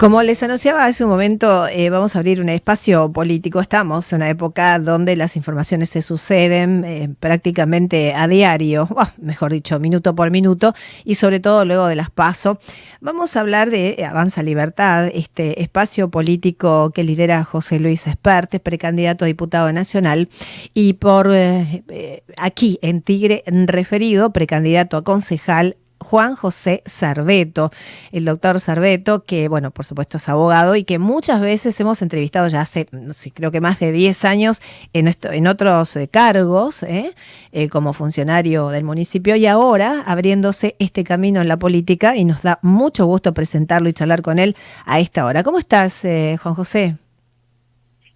Como les anunciaba hace un momento, eh, vamos a abrir un espacio político. Estamos en una época donde las informaciones se suceden eh, prácticamente a diario, mejor dicho, minuto por minuto, y sobre todo luego de las PASO. Vamos a hablar de Avanza Libertad, este espacio político que lidera José Luis Espert, precandidato a diputado nacional, y por eh, aquí en Tigre referido, precandidato a concejal Juan José Sarveto, el doctor Sarveto, que, bueno, por supuesto es abogado y que muchas veces hemos entrevistado ya hace, no sé, creo que más de 10 años en, esto, en otros eh, cargos, ¿eh? Eh, como funcionario del municipio y ahora abriéndose este camino en la política y nos da mucho gusto presentarlo y charlar con él a esta hora. ¿Cómo estás, Juan José?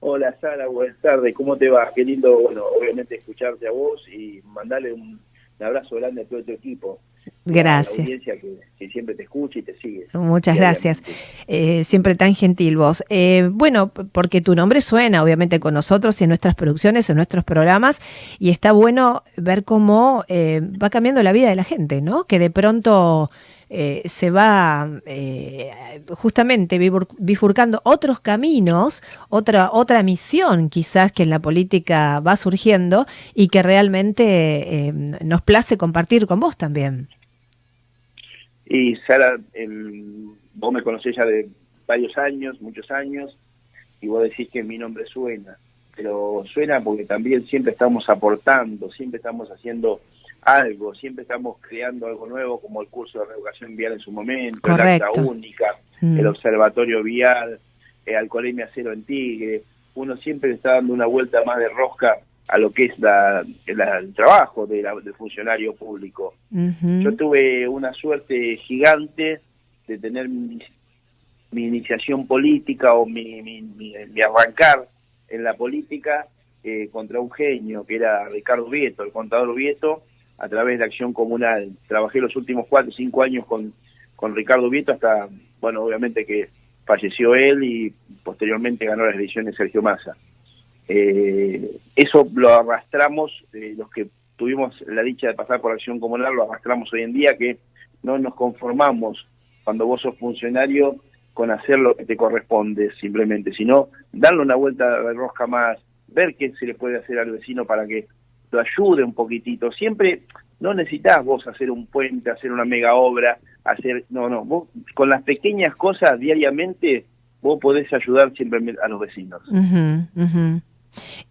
Hola Sara, buenas tardes, ¿cómo te va? Qué lindo, bueno, obviamente escucharte a vos y mandarle un abrazo grande a todo tu equipo. Gracias. que, siempre te escucha y te sigue. Muchas gracias. Eh, siempre tan gentil vos. Eh, bueno, porque tu nombre suena obviamente con nosotros en nuestras producciones, en nuestros programas, y está bueno ver cómo eh, va cambiando la vida de la gente, ¿no? Que de pronto se va justamente bifurcando otros caminos, otra, otra misión quizás que en la política va surgiendo y que realmente nos place compartir con vos también. Y Sara, vos me conocés ya de varios años, muchos años, y vos decís que mi nombre suena, pero suena porque también siempre estamos aportando, siempre estamos haciendo algo, siempre estamos creando algo nuevo, como el curso de reeducación vial en su momento, el acta única, mm. el observatorio vial, el alcoholemia cero en Tigre. Uno siempre está dando una vuelta más de rosca a lo que es la, el trabajo de del funcionario público. Yo tuve una suerte gigante de tener mi, iniciación política o mi, mi, arrancar en la política eh, contra un genio que era Ricardo Vieto, el contador Vieto, a través de Acción Comunal. Trabajé los últimos cuatro cinco años con, con Ricardo Vieto hasta, bueno, obviamente que falleció él y posteriormente ganó las elecciones Sergio Massa. Eh, eso lo arrastramos, eh, los que tuvimos la dicha de pasar por acción comunal, lo arrastramos hoy en día, que no nos conformamos cuando vos sos funcionario con hacer lo que te corresponde simplemente, sino darle una vuelta de rosca más, ver qué se le puede hacer al vecino para que ayude un poquitito. Siempre no necesitas vos hacer un puente, hacer una mega obra, hacer, no, no, vos con las pequeñas cosas diariamente vos podés ayudar siempre a los vecinos.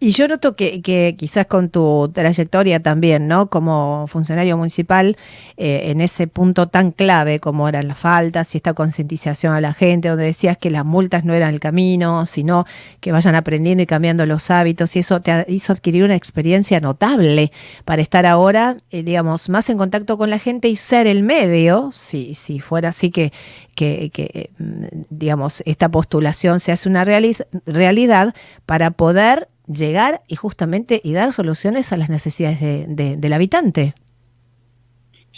Y yo noto que, quizás con tu trayectoria también, ¿no? Como funcionario municipal, eh, en ese punto tan clave como eran las faltas y esta concientización a la gente, donde decías que las multas no eran el camino, sino que vayan aprendiendo y cambiando los hábitos, y eso te hizo adquirir una experiencia notable para estar ahora, eh, digamos, más en contacto con la gente y ser el medio, si, si fuera así que, que, que mm, digamos, esta postulación se hace una realidad para poder llegar y justamente y dar soluciones a las necesidades de, del habitante.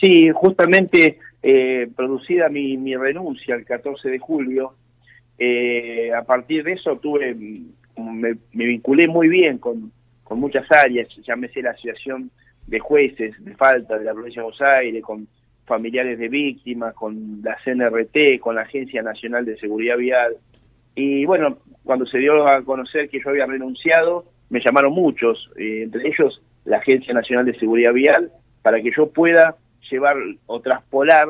Sí, justamente eh, producida mi, mi, renuncia el 14 de julio, eh, a partir de eso tuve, me, vinculé muy bien con, con muchas áreas, llámese la Asociación de Jueces de Falta de la provincia de Buenos Aires, con familiares de víctimas, con la CNRT, con la Agencia Nacional de Seguridad Vial. Y bueno, cuando se dio a conocer que yo había renunciado, me llamaron muchos, eh, entre ellos la Agencia Nacional de Seguridad Vial, para que yo pueda llevar o traspolar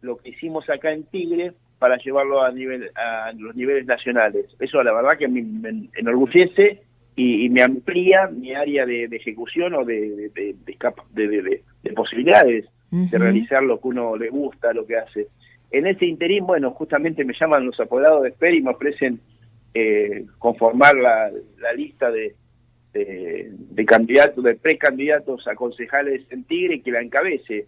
lo que hicimos acá en Tigre para llevarlo a nivel a los niveles nacionales. Eso la verdad que me, enorgullece y, me amplía mi área de, ejecución o de, de posibilidades de realizar lo que uno le gusta, lo que hace. En ese interín, bueno, justamente me llaman los apoderados de FER y me ofrecen eh, conformar la, lista de, candidatos, de precandidatos a concejales en Tigre que la encabece.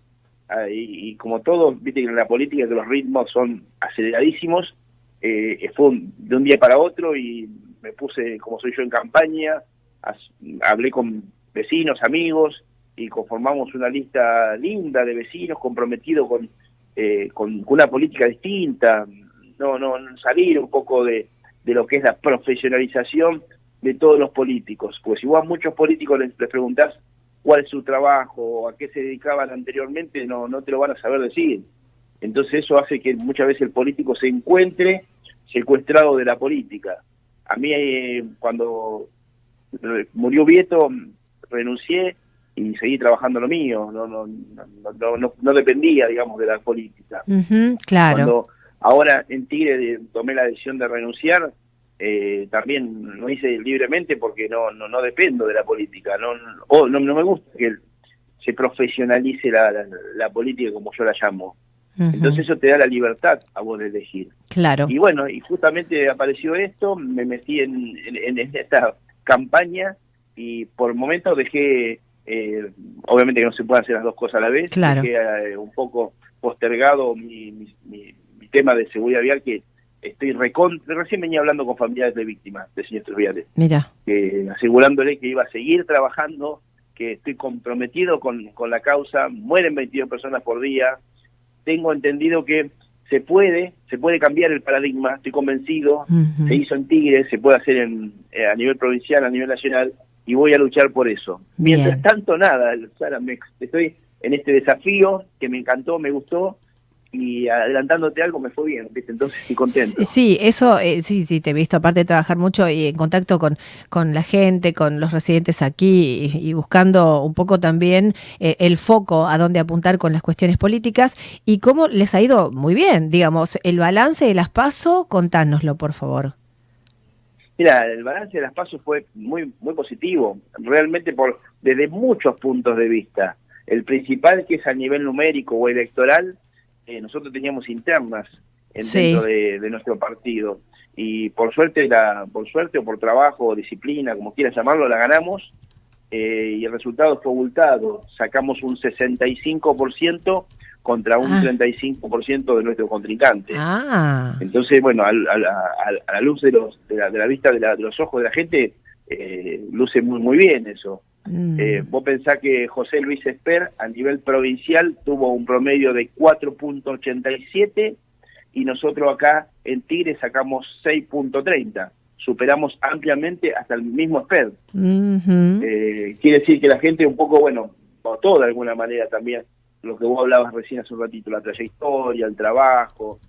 Ah, y, como todos, viste que en la política los ritmos son aceleradísimos, eh, fue de un día para otro y me puse, como soy yo, en campaña, hablé con vecinos, amigos, y conformamos una lista linda de vecinos comprometidos con, eh, con, una política distinta, no, no, salir un poco de, de lo que es la profesionalización de todos los políticos, pues si vos a muchos políticos les, preguntás cuál es su trabajo, a qué se dedicaban anteriormente, no, no te lo van a saber decir. Entonces eso hace que muchas veces el político se encuentre secuestrado de la política. A mí eh, cuando murió Vieto renuncié y seguí trabajando lo mío, no no, no, no, dependía, digamos, de la política. claro. Ahora en Tigre tomé la decisión de renunciar, eh, también lo hice libremente porque no, no, no dependo de la política, no, no, no me gusta que se profesionalice la, la, política como yo la llamo. Entonces eso te da la libertad a vos de elegir. Claro. Y bueno, y justamente apareció esto, me metí en, en, esta campaña y por momentos dejé, eh, obviamente que no se puede hacer las dos cosas a la vez, claro. dejé eh, un poco postergado mi, mi, mi, tema de seguridad vial que estoy recon recién venía hablando con familiares de víctimas de siniestros viales. Mira. asegurándole que iba a seguir trabajando, que estoy comprometido con, con la causa, mueren 22 personas por día, tengo entendido que se puede, se puede cambiar el paradigma, estoy convencido, se hizo en Tigre, se puede hacer en, eh, a nivel provincial, a nivel nacional, y voy a luchar por eso. Mientras tanto, nada, Sara, me, estoy en este desafío que me encantó, me gustó, y adelantándote algo me fue bien, ¿viste? Entonces estoy contento. Sí, eso, eh, sí, sí, te he visto, aparte de trabajar mucho y en contacto con, con la gente, con los residentes aquí y, buscando un poco también eh, el foco a dónde apuntar con las cuestiones políticas y cómo les ha ido muy bien, digamos, el balance de las PASO, contánoslo, por favor. Mira, el balance de las PASO fue muy, muy positivo, realmente por desde muchos puntos de vista. El principal, que es a nivel numérico o electoral, eh, nosotros teníamos internas dentro de, nuestro partido. Y por suerte la por suerte o por trabajo o disciplina como quieras llamarlo la ganamos eh, y el resultado fue abultado. Sacamos un 65% contra un 35% ah. de nuestro contrincante. Ah. entonces bueno a, la luz de los de la, vista de, los ojos de la gente eh, luce muy muy bien eso Mm. Eh, vos pensás que José Luis Esper a nivel provincial tuvo un promedio de 4.87 y nosotros acá en Tigre sacamos 6.30. Superamos ampliamente hasta el mismo Esper. Eh, quiere decir que la gente un poco, bueno, votó de alguna manera también lo que vos hablabas recién hace un ratito, la trayectoria, el trabajo,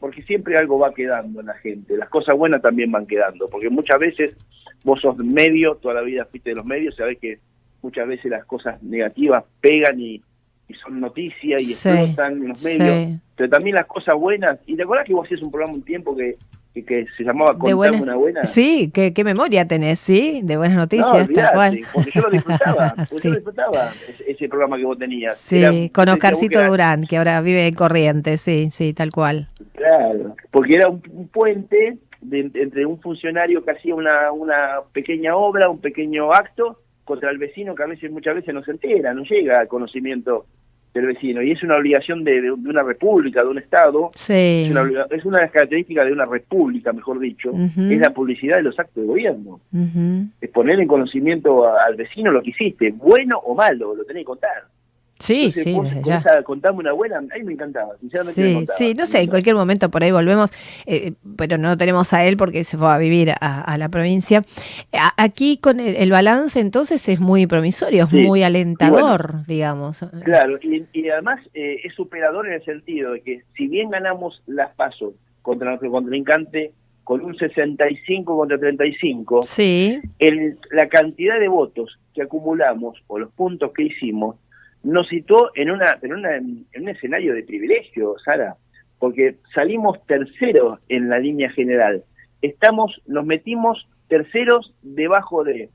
porque siempre algo va quedando en la gente, las cosas buenas también van quedando, porque muchas veces vos sos medio, toda la vida fuiste de los medios, sabés que muchas veces las cosas negativas pegan y, son noticias y explotan en los medios, pero también las cosas buenas, y te acordás que vos hacías un programa un tiempo que, que, se llamaba Contame una buena. Sí, ¿qué, qué memoria tenés, ¿sí? De buenas noticias, tal cual. Porque yo lo disfrutaba, yo disfrutaba ese, programa que vos tenías. Sí, con Oscarcito Durán, que ahora vive en Corrientes, sí, sí, tal cual. Claro, porque era un, puente entre un funcionario que hacía una, una pequeña obra, un pequeño acto, contra el vecino que a veces, muchas veces no se entera, no llega al conocimiento del vecino. Y es una obligación de, de, una república, de un Estado. Sí. Es, una, es una de las características de una república, mejor dicho, es la publicidad de los actos de gobierno. Es poner en conocimiento al vecino lo que hiciste, bueno o malo, lo tenés que contar. Sí, sí, ya. contame una buena, a mí me encantaba, sinceramente. Sí, sí, no sé, en cualquier momento por ahí volvemos, eh, pero no tenemos a él porque se fue a vivir a, la provincia. aquí con el, balance entonces es muy promisorio, es muy alentador, digamos. Claro, y, además eh, es superador en el sentido de que si bien ganamos las pasos contra nuestro contrincante con un 65 contra 35, sí. el, la cantidad de votos que acumulamos o los puntos que hicimos nos situó en, una, en, una, en un escenario de privilegio, Sara, porque salimos terceros en la línea general. Estamos, nos metimos terceros debajo de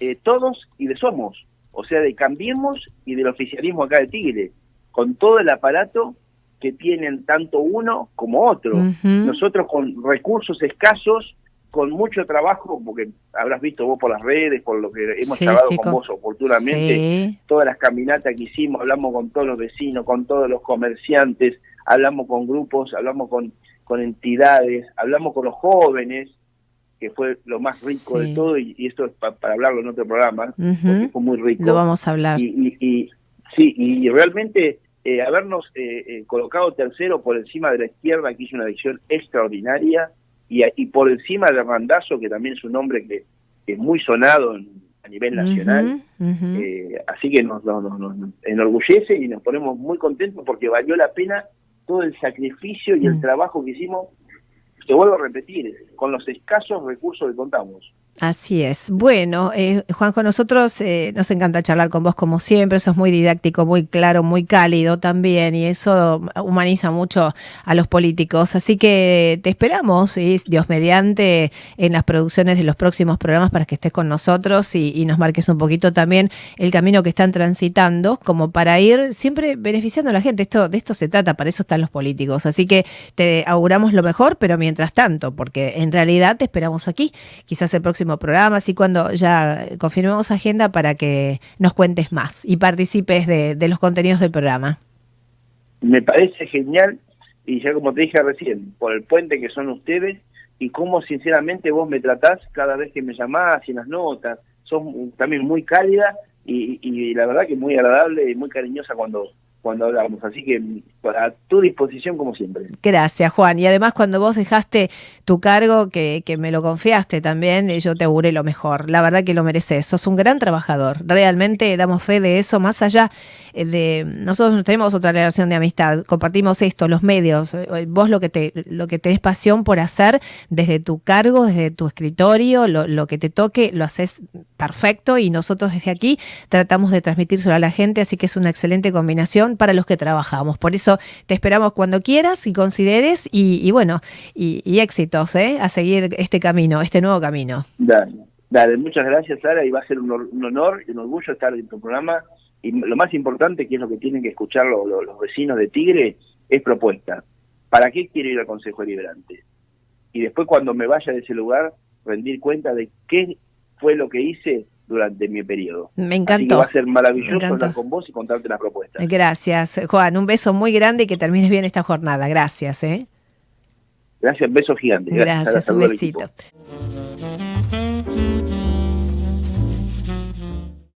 eh, todos y de Somos, o sea, de Cambiemos y del oficialismo acá de Tigre, con todo el aparato que tienen tanto uno como otro. Nosotros con recursos escasos con mucho trabajo, porque habrás visto vos por las redes, por lo que hemos hablado con, vos oportunamente, todas las caminatas que hicimos, hablamos con todos los vecinos, con todos los comerciantes, hablamos con grupos, hablamos con, con entidades, hablamos con los jóvenes, que fue lo más rico de todo, y, esto es para hablarlo en otro programa, porque fue muy rico. Lo vamos a hablar. Y, y, sí, y realmente eh, habernos eh, eh, colocado tercero por encima de la izquierda, que hizo una edición extraordinaria, y, por encima de Randazo, que también es un nombre que, es muy sonado a nivel nacional. Eh, así que nos, enorgullece y nos ponemos muy contentos porque valió la pena todo el sacrificio y el mm. trabajo que hicimos te vuelvo a repetir, con los escasos recursos que contamos. Así es. Bueno, eh, Juanjo, nosotros eh, nos encanta charlar con vos como siempre, sos muy didáctico, muy claro, muy cálido también y eso humaniza mucho a los políticos. Así que te esperamos, Dios mediante, en las producciones de los próximos programas para que estés con nosotros y, nos marques un poquito también el camino que están transitando, como para ir siempre beneficiando a la gente. Esto, de esto se trata, para eso están los políticos. Así que te auguramos lo mejor, pero mientras tanto, porque en realidad te esperamos aquí, quizás el próximo programa, así cuando ya confirmemos agenda para que nos cuentes más y participes de, los contenidos del programa. Me parece genial y ya como te dije recién, por el puente que son ustedes y cómo sinceramente vos me tratás cada vez que me llamás y las notas, son también muy cálida y, y la verdad que muy agradable y muy cariñosa cuando cuando hablamos. Así que a tu disposición como siempre. Gracias, Juan. Y además cuando vos dejaste tu cargo, que, que me lo confiaste también, eh, yo te auguré lo mejor. La verdad que lo mereces. Sos un gran trabajador. Realmente damos fe de eso, más allá eh, de... Nosotros tenemos otra relación de amistad. Compartimos esto, los medios. Eh, vos lo que te, lo que te es pasión por hacer desde tu cargo, desde tu escritorio, lo, lo que te toque, lo haces perfecto y nosotros desde aquí tratamos de transmitírselo a la gente, así que es una excelente combinación para los que trabajamos. Por eso te esperamos cuando quieras y consideres y, bueno, y, éxitos ¿eh? a seguir este camino, este nuevo camino. Dale, dale, muchas gracias Sara y va a ser un, honor y un orgullo estar en tu programa y lo más importante, que es lo que tienen que escuchar los vecinos de Tigre, es propuesta. ¿Para qué quiero ir al Consejo Deliberante? Y después cuando me vaya de ese lugar, rendir cuenta de qué fue lo que hice durante mi periodo. Me encantó. va a ser maravilloso hablar con vos y contarte la propuesta. Gracias, Juan. Un beso muy grande y que termines bien esta jornada. Gracias. ¿eh? Gracias, beso gigante. Gracias, un besito.